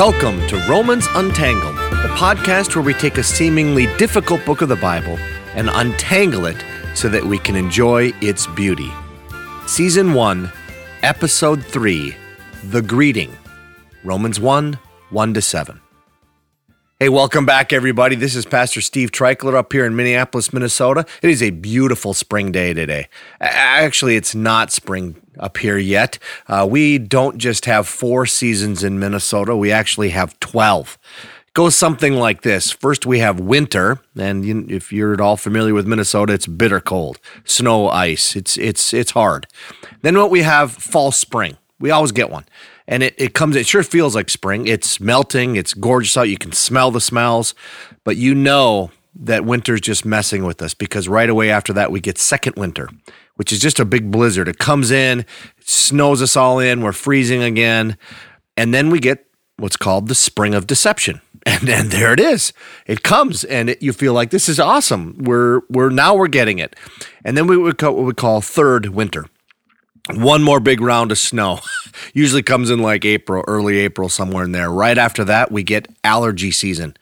Welcome to Romans Untangled, the podcast where we take a seemingly difficult book of the Bible and untangle it so that we can enjoy its beauty. Season 1, Episode 3 The Greeting. Romans 1 1 to 7. Hey, welcome back, everybody. This is Pastor Steve Treichler up here in Minneapolis, Minnesota. It is a beautiful spring day today. Actually, it's not spring up here yet. Uh, we don't just have four seasons in Minnesota, we actually have 12. It goes something like this. First, we have winter, and you, if you're at all familiar with Minnesota, it's bitter cold, snow, ice. It's it's it's hard. Then what we have fall, spring. We always get one and it, it comes it sure feels like spring. It's melting. It's gorgeous out. You can smell the smells. But you know that winter's just messing with us because right away after that we get second winter which is just a big blizzard. It comes in it snows us all in. We're freezing again. And then we get what's called the spring of deception. And then there it is. It comes and it, you feel like this is awesome. We're we're now we're getting it. And then we would call what we call third winter one more big round of snow. Usually comes in like April, early April, somewhere in there. Right after that, we get allergy season.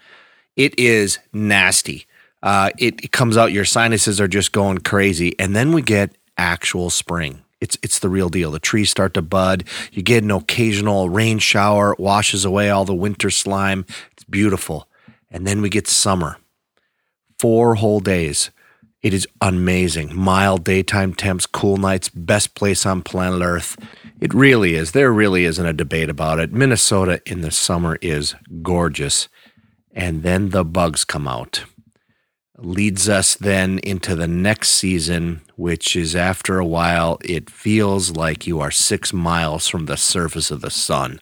It is nasty. Uh, it, it comes out, your sinuses are just going crazy. And then we get actual spring. It's it's the real deal. The trees start to bud. You get an occasional rain shower, it washes away all the winter slime. It's beautiful. And then we get summer. Four whole days it is amazing. Mild daytime temps, cool nights, best place on planet Earth. It really is. There really isn't a debate about it. Minnesota in the summer is gorgeous. And then the bugs come out. Leads us then into the next season, which is after a while, it feels like you are six miles from the surface of the sun.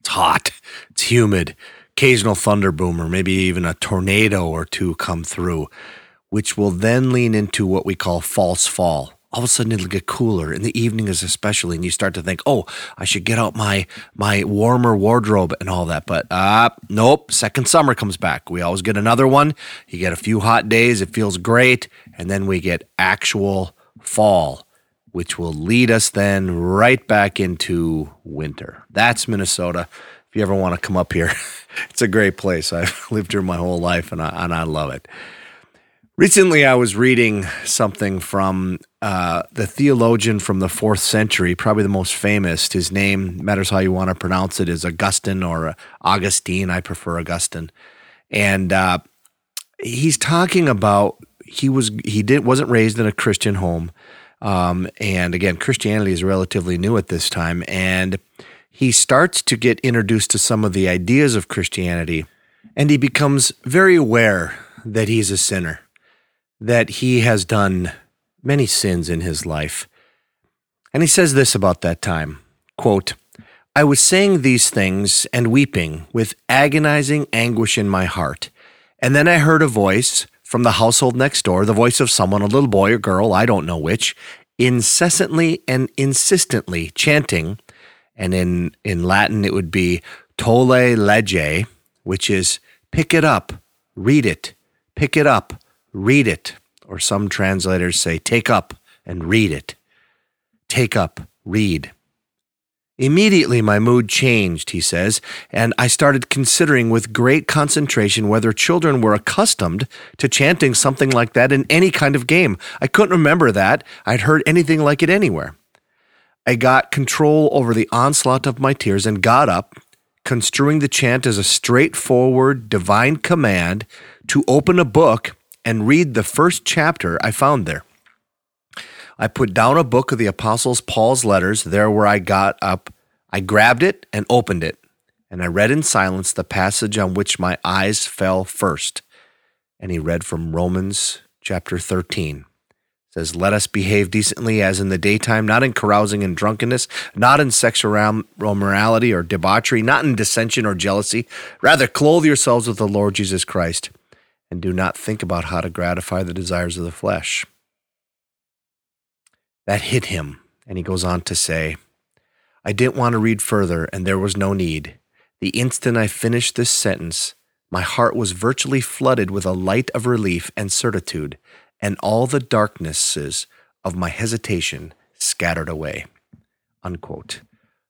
It's hot, it's humid, occasional thunder boom, or maybe even a tornado or two come through which will then lean into what we call false fall. All of a sudden it'll get cooler in the evening, is especially and you start to think, "Oh, I should get out my my warmer wardrobe and all that." But uh nope, second summer comes back. We always get another one. You get a few hot days, it feels great, and then we get actual fall, which will lead us then right back into winter. That's Minnesota. If you ever want to come up here, it's a great place. I've lived here my whole life and I, and I love it. Recently, I was reading something from uh, the theologian from the fourth century, probably the most famous. His name matters how you want to pronounce it is Augustine or Augustine. I prefer Augustine, and uh, he's talking about he was he did wasn't raised in a Christian home, um, and again, Christianity is relatively new at this time, and he starts to get introduced to some of the ideas of Christianity, and he becomes very aware that he's a sinner that he has done many sins in his life. And he says this about that time quote, I was saying these things and weeping with agonizing anguish in my heart. And then I heard a voice from the household next door, the voice of someone, a little boy or girl, I don't know which, incessantly and insistently chanting. And in, in Latin, it would be tolle lege, which is pick it up, read it, pick it up, read it. Or some translators say, take up and read it. Take up, read. Immediately, my mood changed, he says, and I started considering with great concentration whether children were accustomed to chanting something like that in any kind of game. I couldn't remember that. I'd heard anything like it anywhere. I got control over the onslaught of my tears and got up, construing the chant as a straightforward divine command to open a book and read the first chapter I found there. I put down a book of the Apostles Paul's letters there where I got up. I grabbed it and opened it, and I read in silence the passage on which my eyes fell first. And he read from Romans chapter 13. It says, Let us behave decently as in the daytime, not in carousing and drunkenness, not in sexual morality or debauchery, not in dissension or jealousy. Rather, clothe yourselves with the Lord Jesus Christ and do not think about how to gratify the desires of the flesh. That hit him, and he goes on to say, I didn't want to read further, and there was no need. The instant I finished this sentence, my heart was virtually flooded with a light of relief and certitude, and all the darknesses of my hesitation scattered away. Unquote.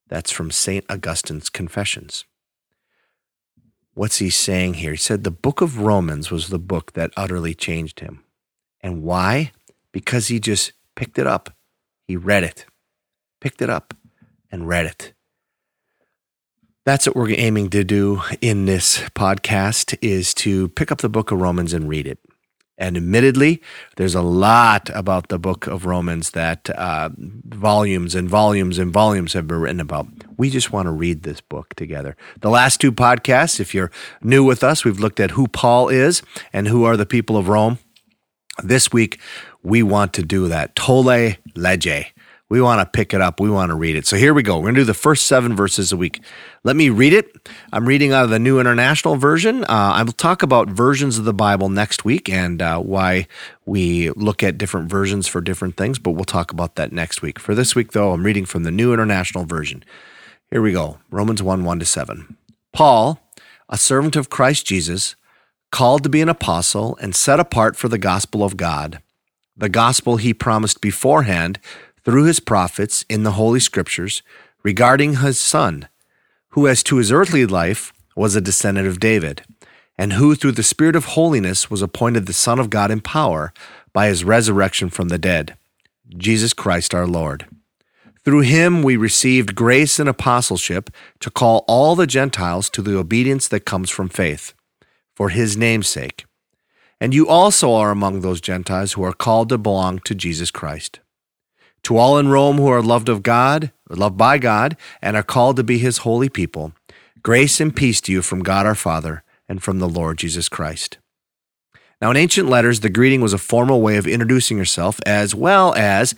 That's from St. Augustine's Confessions. What's he saying here? He said the book of Romans was the book that utterly changed him. And why? Because he just picked it up. He read it, picked it up, and read it. That's what we're aiming to do in this podcast is to pick up the book of Romans and read it. And admittedly, there's a lot about the book of Romans that uh, volumes and volumes and volumes have been written about. We just want to read this book together. The last two podcasts, if you're new with us, we've looked at who Paul is and who are the people of Rome. This week, we want to do that. Tolle lege. We want to pick it up. We want to read it. So here we go. We're going to do the first seven verses a week. Let me read it. I'm reading out of the New International Version. Uh, I will talk about versions of the Bible next week and uh, why we look at different versions for different things, but we'll talk about that next week. For this week, though, I'm reading from the New International Version. Here we go Romans 1 1 to 7. Paul, a servant of Christ Jesus, called to be an apostle and set apart for the gospel of God, the gospel he promised beforehand through his prophets in the Holy Scriptures regarding his Son, who, as to his earthly life, was a descendant of David, and who, through the Spirit of holiness, was appointed the Son of God in power by his resurrection from the dead, Jesus Christ our Lord. Through him we received grace and apostleship to call all the Gentiles to the obedience that comes from faith, for his name's sake. And you also are among those Gentiles who are called to belong to Jesus Christ. To all in Rome who are loved of God, loved by God, and are called to be his holy people, grace and peace to you from God our Father and from the Lord Jesus Christ. Now, in ancient letters, the greeting was a formal way of introducing yourself as well as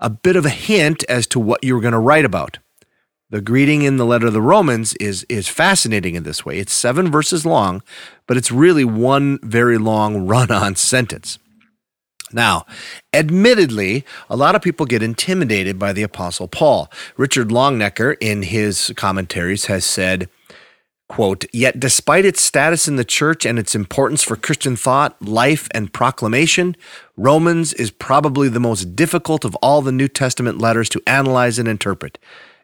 a bit of a hint as to what you were going to write about. The greeting in the letter of the Romans is, is fascinating in this way. It's seven verses long, but it's really one very long run on sentence. Now, admittedly, a lot of people get intimidated by the Apostle Paul. Richard Longenecker, in his commentaries, has said, quote, Yet despite its status in the church and its importance for Christian thought, life, and proclamation, Romans is probably the most difficult of all the New Testament letters to analyze and interpret.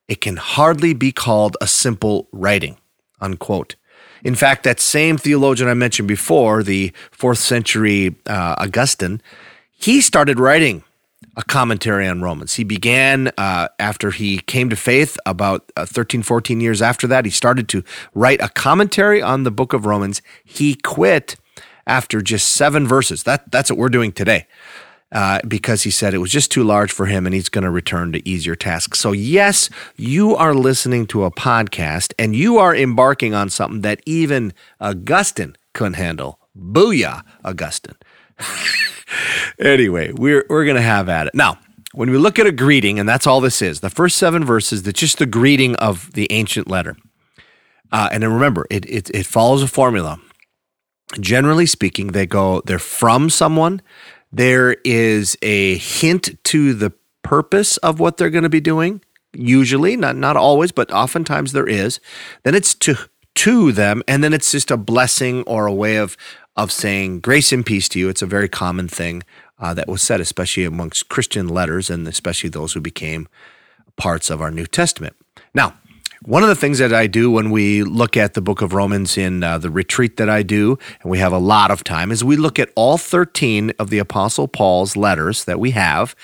It can hardly be called a simple writing, unquote. In fact, that same theologian I mentioned before, the fourth century uh, Augustine, he started writing a commentary on Romans. He began uh, after he came to faith about uh, 13, 14 years after that. He started to write a commentary on the book of Romans. He quit after just seven verses. That, that's what we're doing today. Uh, because he said it was just too large for him and he's going to return to easier tasks. So, yes, you are listening to a podcast and you are embarking on something that even Augustine couldn't handle. Booyah, Augustine. anyway, we're we're gonna have at it now. When we look at a greeting, and that's all this is, the first seven verses, that's just the greeting of the ancient letter. Uh, and then remember, it, it it follows a formula. Generally speaking, they go they're from someone. There is a hint to the purpose of what they're going to be doing. Usually, not not always, but oftentimes there is. Then it's to to them, and then it's just a blessing or a way of of saying grace and peace to you. It's a very common thing uh, that was said, especially amongst Christian letters and especially those who became parts of our New Testament. Now, one of the things that I do when we look at the book of Romans in uh, the retreat that I do, and we have a lot of time, is we look at all 13 of the Apostle Paul's letters that we have,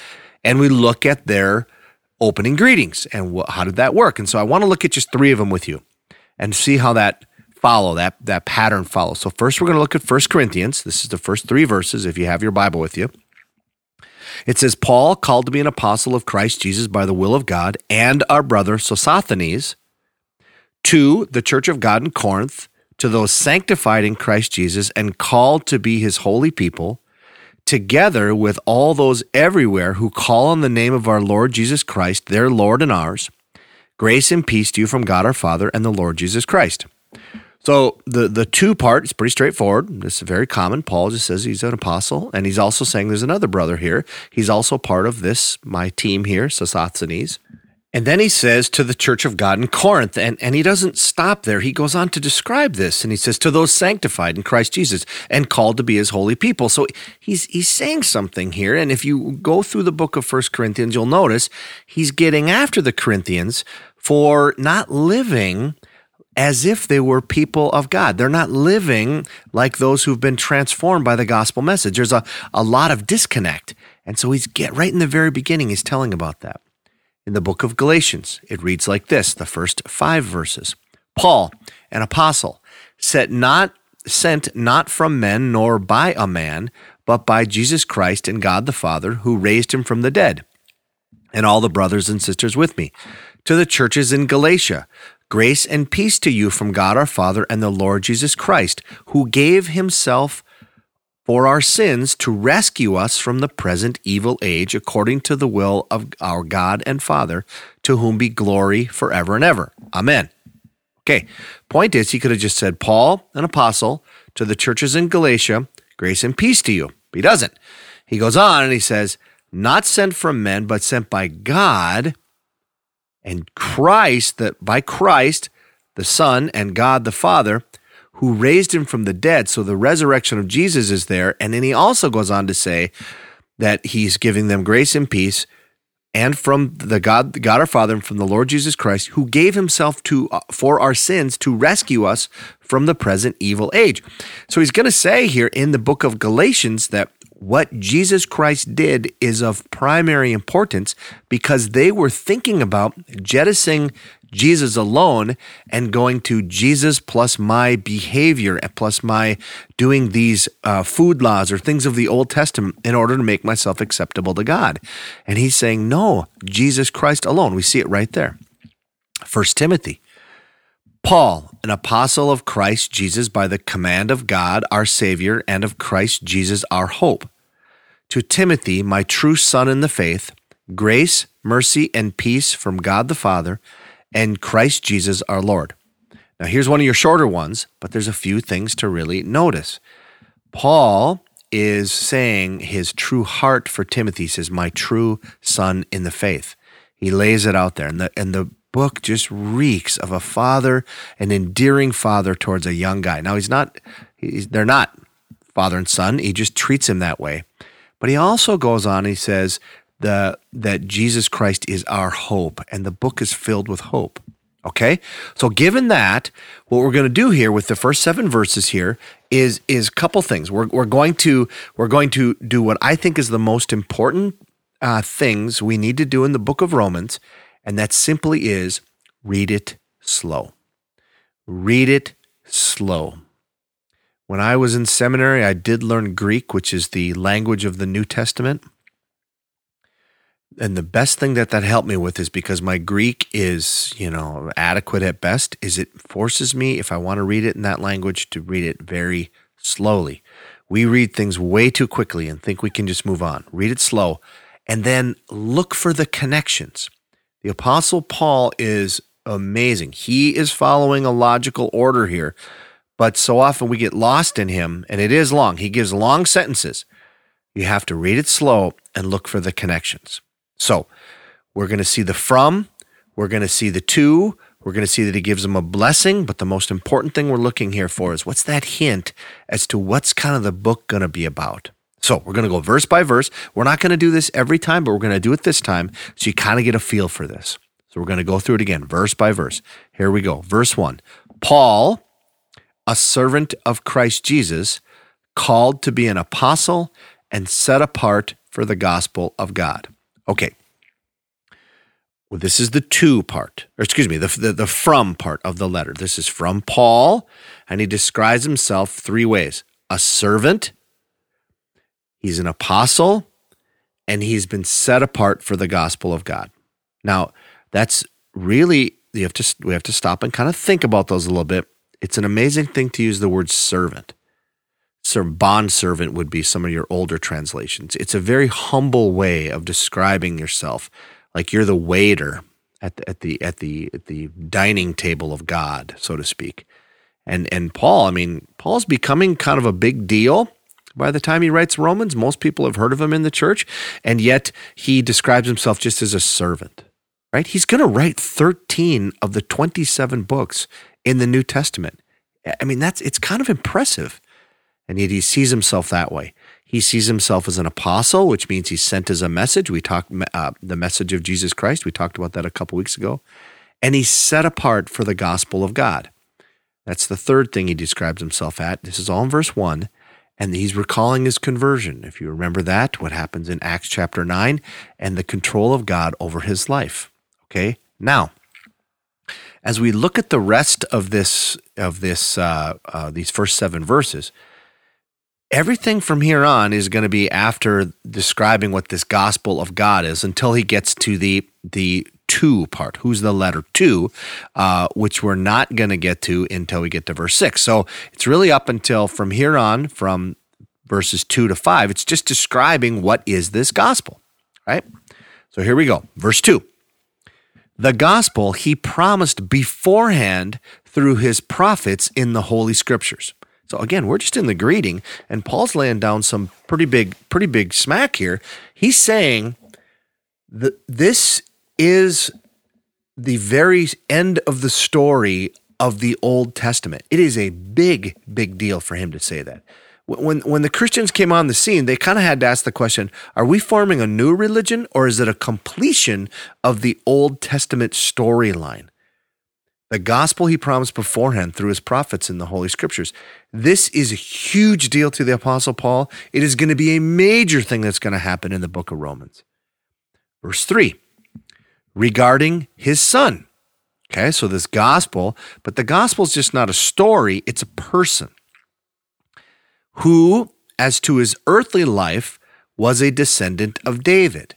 and we look at their opening greetings and wh- how did that work. And so I want to look at just three of them with you and see how that follow that that pattern follow. So first we're going to look at First Corinthians. This is the first 3 verses if you have your Bible with you. It says Paul called to be an apostle of Christ Jesus by the will of God and our brother Sosthenes to the church of God in Corinth to those sanctified in Christ Jesus and called to be his holy people together with all those everywhere who call on the name of our Lord Jesus Christ their Lord and ours grace and peace to you from God our Father and the Lord Jesus Christ. So the the two part is pretty straightforward. It's very common. Paul just says he's an apostle, and he's also saying there's another brother here. He's also part of this my team here, Sosthenes. And then he says to the church of God in Corinth, and, and he doesn't stop there. He goes on to describe this, and he says, to those sanctified in Christ Jesus and called to be his holy people. So he's he's saying something here. And if you go through the book of First Corinthians, you'll notice he's getting after the Corinthians for not living as if they were people of God. They're not living like those who've been transformed by the gospel message. There's a, a lot of disconnect. And so he's get right in the very beginning, he's telling about that. In the book of Galatians, it reads like this the first five verses Paul, an apostle, set not, sent not from men nor by a man, but by Jesus Christ and God the Father, who raised him from the dead, and all the brothers and sisters with me, to the churches in Galatia. Grace and peace to you from God our Father and the Lord Jesus Christ, who gave himself for our sins to rescue us from the present evil age according to the will of our God and Father, to whom be glory forever and ever. Amen. Okay, point is, he could have just said, Paul, an apostle, to the churches in Galatia, grace and peace to you. He doesn't. He goes on and he says, not sent from men, but sent by God and Christ, that by Christ, the Son, and God the Father, who raised him from the dead. So the resurrection of Jesus is there. And then he also goes on to say that he's giving them grace and peace and from the God, God our Father, and from the Lord Jesus Christ, who gave himself to uh, for our sins to rescue us from the present evil age. So he's going to say here in the book of Galatians that what Jesus Christ did is of primary importance because they were thinking about jettisoning Jesus alone and going to Jesus plus my behavior and plus my doing these uh, food laws or things of the Old Testament in order to make myself acceptable to God. And he's saying, no, Jesus Christ alone. We see it right there. First Timothy. Paul, an apostle of Christ Jesus by the command of God, our Savior, and of Christ Jesus, our hope. To Timothy, my true son in the faith, grace, mercy, and peace from God the Father and Christ Jesus our Lord. Now, here's one of your shorter ones, but there's a few things to really notice. Paul is saying his true heart for Timothy says, My true son in the faith. He lays it out there. And the, and the book just reeks of a father, an endearing father towards a young guy. Now, he's not, he's, they're not father and son. He just treats him that way. But he also goes on, he says, the that Jesus Christ is our hope, and the book is filled with hope. Okay, so given that, what we're going to do here with the first seven verses here is is a couple things. We're we're going to we're going to do what I think is the most important uh, things we need to do in the book of Romans, and that simply is read it slow. Read it slow. When I was in seminary, I did learn Greek, which is the language of the New Testament and the best thing that that helped me with is because my Greek is, you know, adequate at best, is it forces me, if I want to read it in that language, to read it very slowly. We read things way too quickly and think we can just move on. Read it slow and then look for the connections. The Apostle Paul is amazing. He is following a logical order here, but so often we get lost in him, and it is long. He gives long sentences. You have to read it slow and look for the connections. So we're going to see the from, we're going to see the to, we're going to see that he gives them a blessing. But the most important thing we're looking here for is what's that hint as to what's kind of the book going to be about. So we're going to go verse by verse. We're not going to do this every time, but we're going to do it this time so you kind of get a feel for this. So we're going to go through it again, verse by verse. Here we go. Verse one Paul, a servant of Christ Jesus, called to be an apostle and set apart for the gospel of God. Okay. Well, this is the to part, or excuse me, the, the, the from part of the letter. This is from Paul, and he describes himself three ways a servant, he's an apostle, and he's been set apart for the gospel of God. Now, that's really you have to we have to stop and kind of think about those a little bit. It's an amazing thing to use the word servant bond servant would be some of your older translations. It's a very humble way of describing yourself, like you're the waiter at the at the at the at the dining table of God, so to speak. And and Paul, I mean, Paul's becoming kind of a big deal by the time he writes Romans. Most people have heard of him in the church, and yet he describes himself just as a servant. Right? He's going to write 13 of the 27 books in the New Testament. I mean, that's it's kind of impressive. And yet he sees himself that way. He sees himself as an apostle, which means he's sent as a message. We talked uh, the message of Jesus Christ. We talked about that a couple weeks ago. And he's set apart for the gospel of God. That's the third thing he describes himself at. This is all in verse 1. And he's recalling his conversion. If you remember that, what happens in Acts chapter 9 and the control of God over his life. Okay? Now, as we look at the rest of this of this uh, uh, these first seven verses, everything from here on is going to be after describing what this gospel of God is until he gets to the the two part. Who's the letter two, uh, which we're not going to get to until we get to verse six. So it's really up until from here on, from verses two to five. It's just describing what is this gospel, right? So here we go. Verse two. The gospel he promised beforehand through his prophets in the Holy Scriptures. So again, we're just in the greeting, and Paul's laying down some pretty big, pretty big smack here. He's saying that this is the very end of the story of the Old Testament. It is a big, big deal for him to say that. When, when the Christians came on the scene, they kind of had to ask the question are we forming a new religion or is it a completion of the Old Testament storyline? the gospel he promised beforehand through his prophets in the Holy Scriptures. This is a huge deal to the Apostle Paul. It is going to be a major thing that's going to happen in the book of Romans. Verse 3 regarding his son. Okay, so this gospel, but the gospel is just not a story, it's a person who, as to his earthly life, was a descendant of David.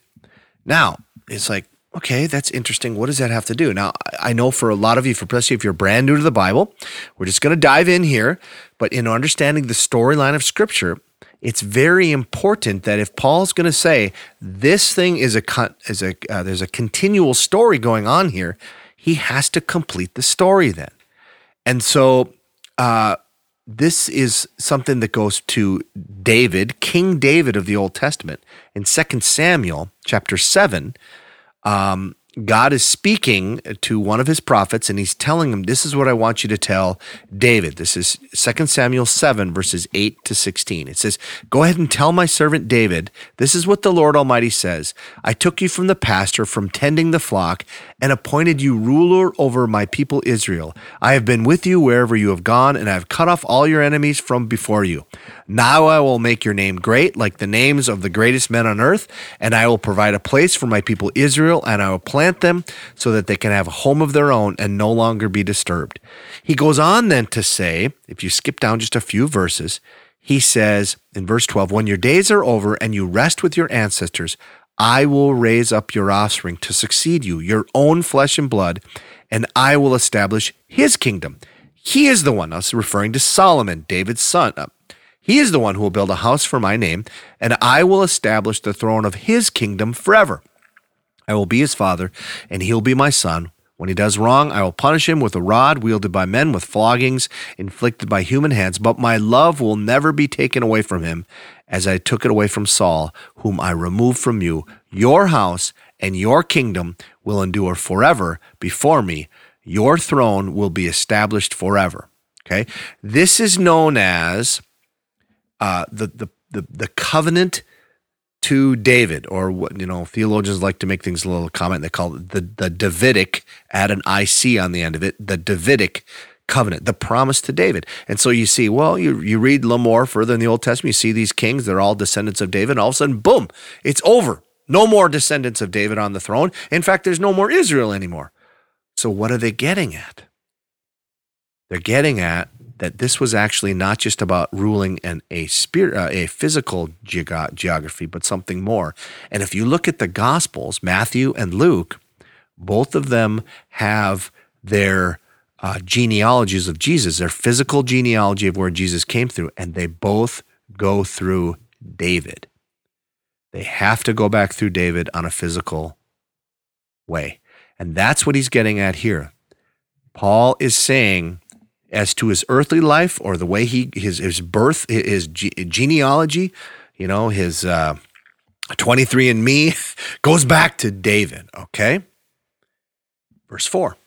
Now, it's like, okay, that's interesting. What does that have to do? Now, I know for a lot of you, for especially if you're brand new to the Bible, we're just going to dive in here. But in understanding the storyline of Scripture, it's very important that if Paul's going to say this thing is a is a uh, there's a continual story going on here, he has to complete the story then. And so uh, this is something that goes to David, King David of the Old Testament, in 2 Samuel chapter seven um, God is speaking to one of his prophets and he's telling him, This is what I want you to tell David. This is 2 Samuel 7, verses 8 to 16. It says, Go ahead and tell my servant David, this is what the Lord Almighty says I took you from the pasture, from tending the flock, and appointed you ruler over my people Israel. I have been with you wherever you have gone, and I have cut off all your enemies from before you. Now I will make your name great, like the names of the greatest men on earth, and I will provide a place for my people Israel, and I will plant them so that they can have a home of their own and no longer be disturbed. He goes on then to say, if you skip down just a few verses, he says in verse 12, When your days are over and you rest with your ancestors, I will raise up your offspring to succeed you, your own flesh and blood, and I will establish his kingdom. He is the one, us referring to Solomon, David's son. Uh, he is the one who will build a house for my name, and I will establish the throne of his kingdom forever. I will be his father, and he'll be my son. When he does wrong, I will punish him with a rod wielded by men, with floggings inflicted by human hands. But my love will never be taken away from him, as I took it away from Saul, whom I removed from you. Your house and your kingdom will endure forever before me. Your throne will be established forever. Okay. This is known as uh, the, the, the, the covenant to David, or what you know, theologians like to make things a little comment. They call it the the Davidic, add an IC on the end of it, the Davidic covenant, the promise to David. And so you see, well, you you read a little more further in the Old Testament, you see these kings, they're all descendants of David, and all of a sudden, boom, it's over. No more descendants of David on the throne. In fact, there's no more Israel anymore. So what are they getting at? They're getting at that this was actually not just about ruling an, a spirit, uh, a physical geog- geography, but something more. And if you look at the Gospels, Matthew and Luke, both of them have their uh, genealogies of Jesus, their physical genealogy of where Jesus came through, and they both go through David. They have to go back through David on a physical way. And that's what he's getting at here. Paul is saying as to his earthly life or the way he his his birth his genealogy you know his uh 23 and me goes back to david okay? Verse 4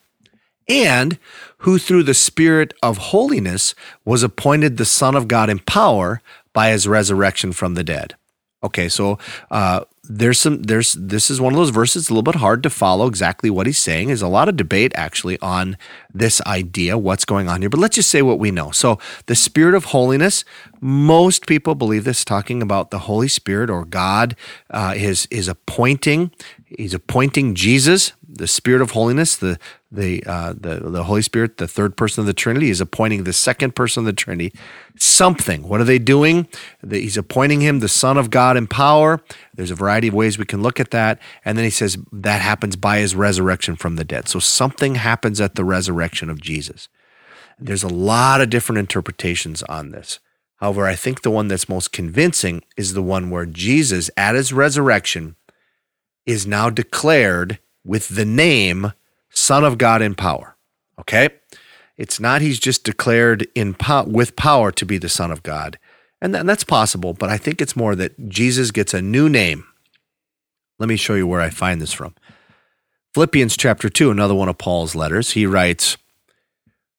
and who through the spirit of holiness was appointed the son of god in power by his resurrection from the dead. Okay, so uh, there's some there's this is one of those verses a little bit hard to follow exactly what he's saying. There's a lot of debate actually on this idea, what's going on here. But let's just say what we know. So the spirit of holiness, most people believe this, talking about the Holy Spirit or God uh, is is appointing. He's appointing Jesus the Spirit of holiness, the the uh, the the Holy Spirit, the third person of the Trinity, is appointing the second person of the Trinity something. What are they doing? He's appointing him the Son of God in power. There's a variety of ways we can look at that, and then he says that happens by his resurrection from the dead. So something happens at the resurrection of Jesus. There's a lot of different interpretations on this. However, I think the one that's most convincing is the one where Jesus, at his resurrection, is now declared with the name Son of God in power. Okay? It's not he's just declared in po- with power to be the Son of God. And, and that's possible, but I think it's more that Jesus gets a new name. Let me show you where I find this from. Philippians chapter 2, another one of Paul's letters, he writes,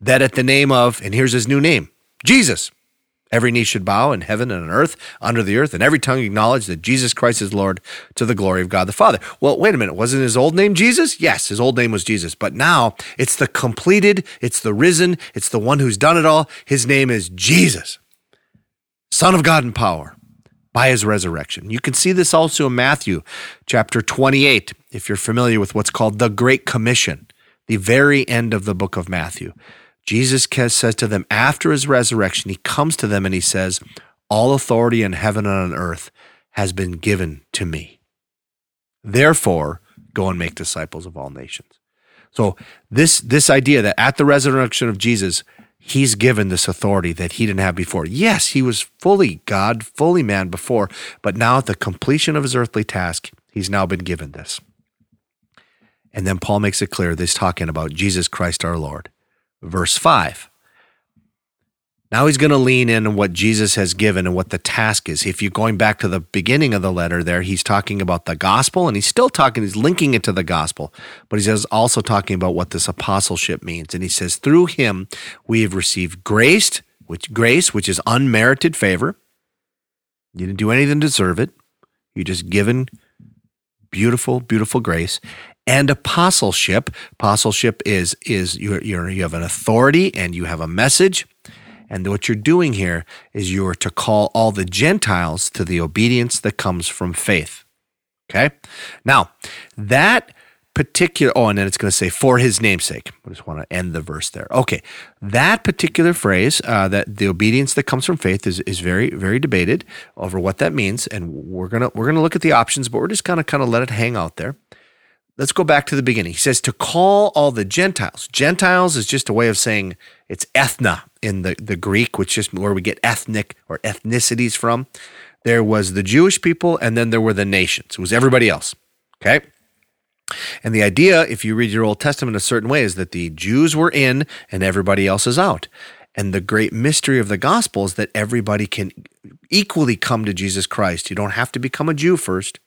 that at the name of, and here's his new name, Jesus, every knee should bow in heaven and on earth, under the earth, and every tongue acknowledge that Jesus Christ is Lord to the glory of God the Father. Well, wait a minute. Wasn't his old name Jesus? Yes, his old name was Jesus. But now it's the completed, it's the risen, it's the one who's done it all. His name is Jesus, Son of God in power by his resurrection. You can see this also in Matthew chapter 28, if you're familiar with what's called the Great Commission, the very end of the book of Matthew. Jesus says to them after his resurrection, he comes to them and he says, All authority in heaven and on earth has been given to me. Therefore, go and make disciples of all nations. So this this idea that at the resurrection of Jesus, he's given this authority that he didn't have before. Yes, he was fully God, fully man before, but now at the completion of his earthly task, he's now been given this. And then Paul makes it clear this talking about Jesus Christ our Lord verse 5. Now he's going to lean in on what Jesus has given and what the task is. If you're going back to the beginning of the letter there, he's talking about the gospel and he's still talking, he's linking it to the gospel, but he's also talking about what this apostleship means. And he says, through him we have received grace, which grace, which is unmerited favor. You didn't do anything to deserve it. You just given beautiful, beautiful grace and apostleship. Apostleship is is you you you have an authority and you have a message. And what you're doing here is you're to call all the Gentiles to the obedience that comes from faith. Okay? Now, that particular, oh, and then it's going to say for his namesake. I just want to end the verse there. Okay. That particular phrase, uh, that the obedience that comes from faith is, is very, very debated over what that means. And we're going to, we're going to look at the options, but we're just going to kind of let it hang out there. Let's go back to the beginning. He says to call all the Gentiles. Gentiles is just a way of saying it's ethna in the, the Greek, which is where we get ethnic or ethnicities from. There was the Jewish people, and then there were the nations. It was everybody else. Okay. And the idea, if you read your Old Testament a certain way, is that the Jews were in and everybody else is out. And the great mystery of the gospel is that everybody can equally come to Jesus Christ. You don't have to become a Jew first.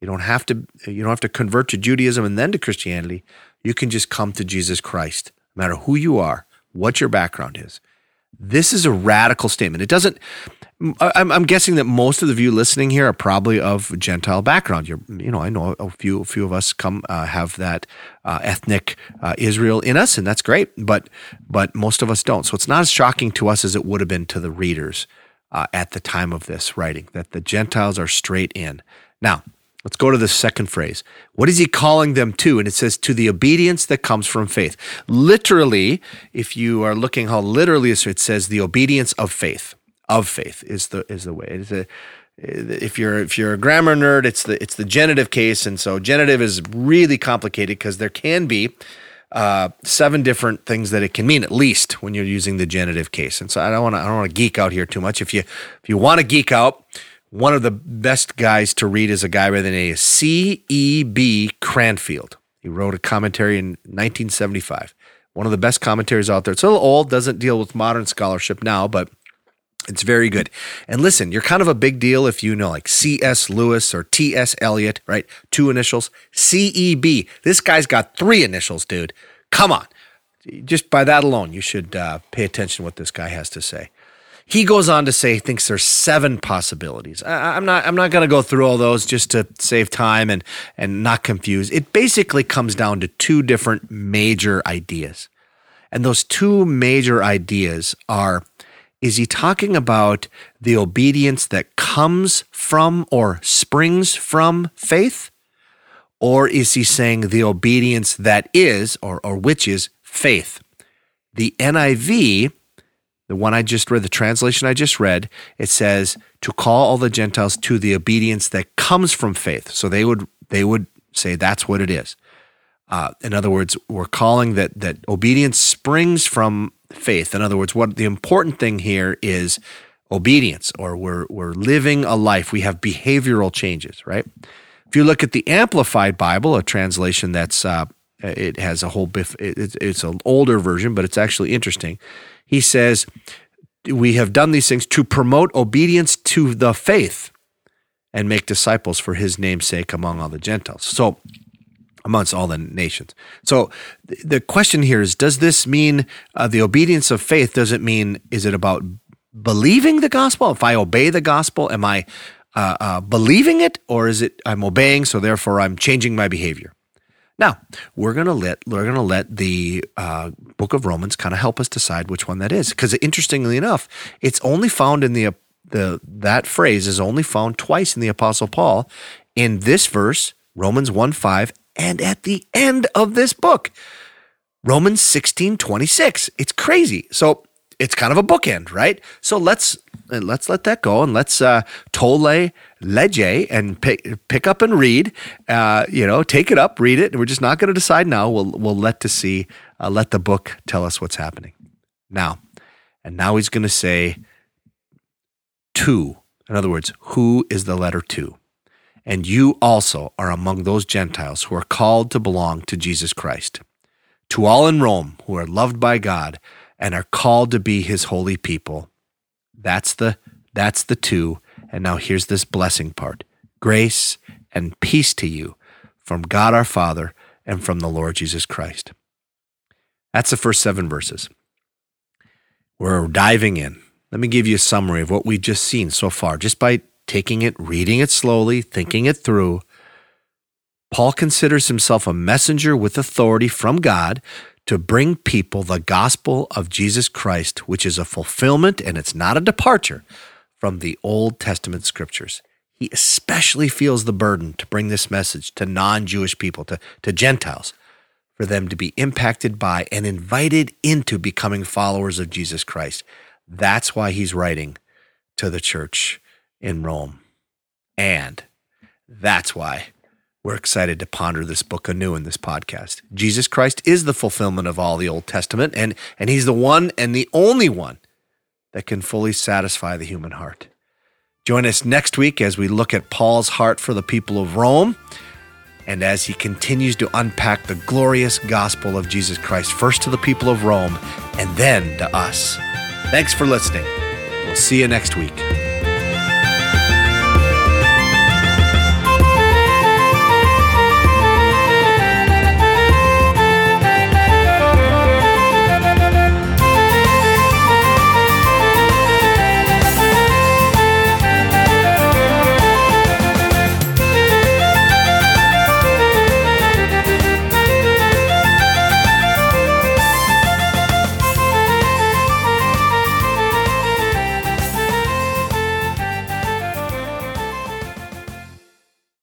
You don't have to you don't have to convert to Judaism and then to Christianity. You can just come to Jesus Christ, no matter who you are, what your background is. This is a radical statement. It doesn't. I'm, guessing that most of the you listening here are probably of Gentile background. You're, you know, I know a few, a few of us come uh, have that uh, ethnic uh, Israel in us, and that's great. But, but most of us don't. So it's not as shocking to us as it would have been to the readers uh, at the time of this writing that the Gentiles are straight in. Now, Let's go to the second phrase. What is he calling them to? And it says, to the obedience that comes from faith. Literally, if you are looking how literally it says, the obedience of faith. Of faith is the is the way. It's a, if you're if you're a grammar nerd, it's the it's the genitive case, and so genitive is really complicated because there can be uh, seven different things that it can mean at least when you're using the genitive case. And so I don't want to I don't want to geek out here too much. If you if you want to geek out, one of the best guys to read is a guy by the name of C.E.B. Cranfield. He wrote a commentary in 1975. One of the best commentaries out there. It's a little old, doesn't deal with modern scholarship now, but it's very good. And listen, you're kind of a big deal if you know like C.S. Lewis or T.S. Eliot, right? Two initials. C.E.B. This guy's got three initials, dude. Come on. Just by that alone, you should uh, pay attention to what this guy has to say. He goes on to say he thinks there's seven possibilities. I, I'm not I'm not going to go through all those just to save time and and not confuse. It basically comes down to two different major ideas. And those two major ideas are is he talking about the obedience that comes from or springs from faith? Or is he saying the obedience that is or, or which is faith? The NIV the one I just read, the translation I just read, it says to call all the Gentiles to the obedience that comes from faith. So they would they would say that's what it is. Uh, in other words, we're calling that that obedience springs from faith. In other words, what the important thing here is obedience, or we're we're living a life. We have behavioral changes, right? If you look at the Amplified Bible, a translation that's uh, it has a whole bif- it's, it's an older version, but it's actually interesting he says, We have done these things to promote obedience to the faith and make disciples for his name's sake among all the Gentiles. So, amongst all the nations. So, the question here is Does this mean uh, the obedience of faith? Does it mean, is it about believing the gospel? If I obey the gospel, am I uh, uh, believing it, or is it I'm obeying, so therefore I'm changing my behavior? Now we're gonna let we're gonna let the uh, Book of Romans kind of help us decide which one that is, because interestingly enough, it's only found in the the that phrase is only found twice in the Apostle Paul, in this verse Romans one five, and at the end of this book, Romans sixteen twenty six. It's crazy. So it's kind of a bookend, right? So let's let's let that go and let's uh, tolle lege and pick pick up and read. Uh, you know, take it up, read it. We're just not going to decide now. We'll we'll let to see uh, let the book tell us what's happening now. And now he's going to say two. In other words, who is the letter two? And you also are among those Gentiles who are called to belong to Jesus Christ. To all in Rome who are loved by God and are called to be his holy people. That's the that's the two. And now here's this blessing part. Grace and peace to you from God our Father and from the Lord Jesus Christ. That's the first 7 verses. We're diving in. Let me give you a summary of what we've just seen so far just by taking it, reading it slowly, thinking it through. Paul considers himself a messenger with authority from God to bring people the gospel of Jesus Christ, which is a fulfillment and it's not a departure from the Old Testament scriptures. He especially feels the burden to bring this message to non Jewish people, to, to Gentiles, for them to be impacted by and invited into becoming followers of Jesus Christ. That's why he's writing to the church in Rome. And that's why we're excited to ponder this book anew in this podcast. Jesus Christ is the fulfillment of all the Old Testament, and, and He's the one and the only one that can fully satisfy the human heart. Join us next week as we look at Paul's heart for the people of Rome and as he continues to unpack the glorious gospel of Jesus Christ, first to the people of Rome and then to us. Thanks for listening. We'll see you next week.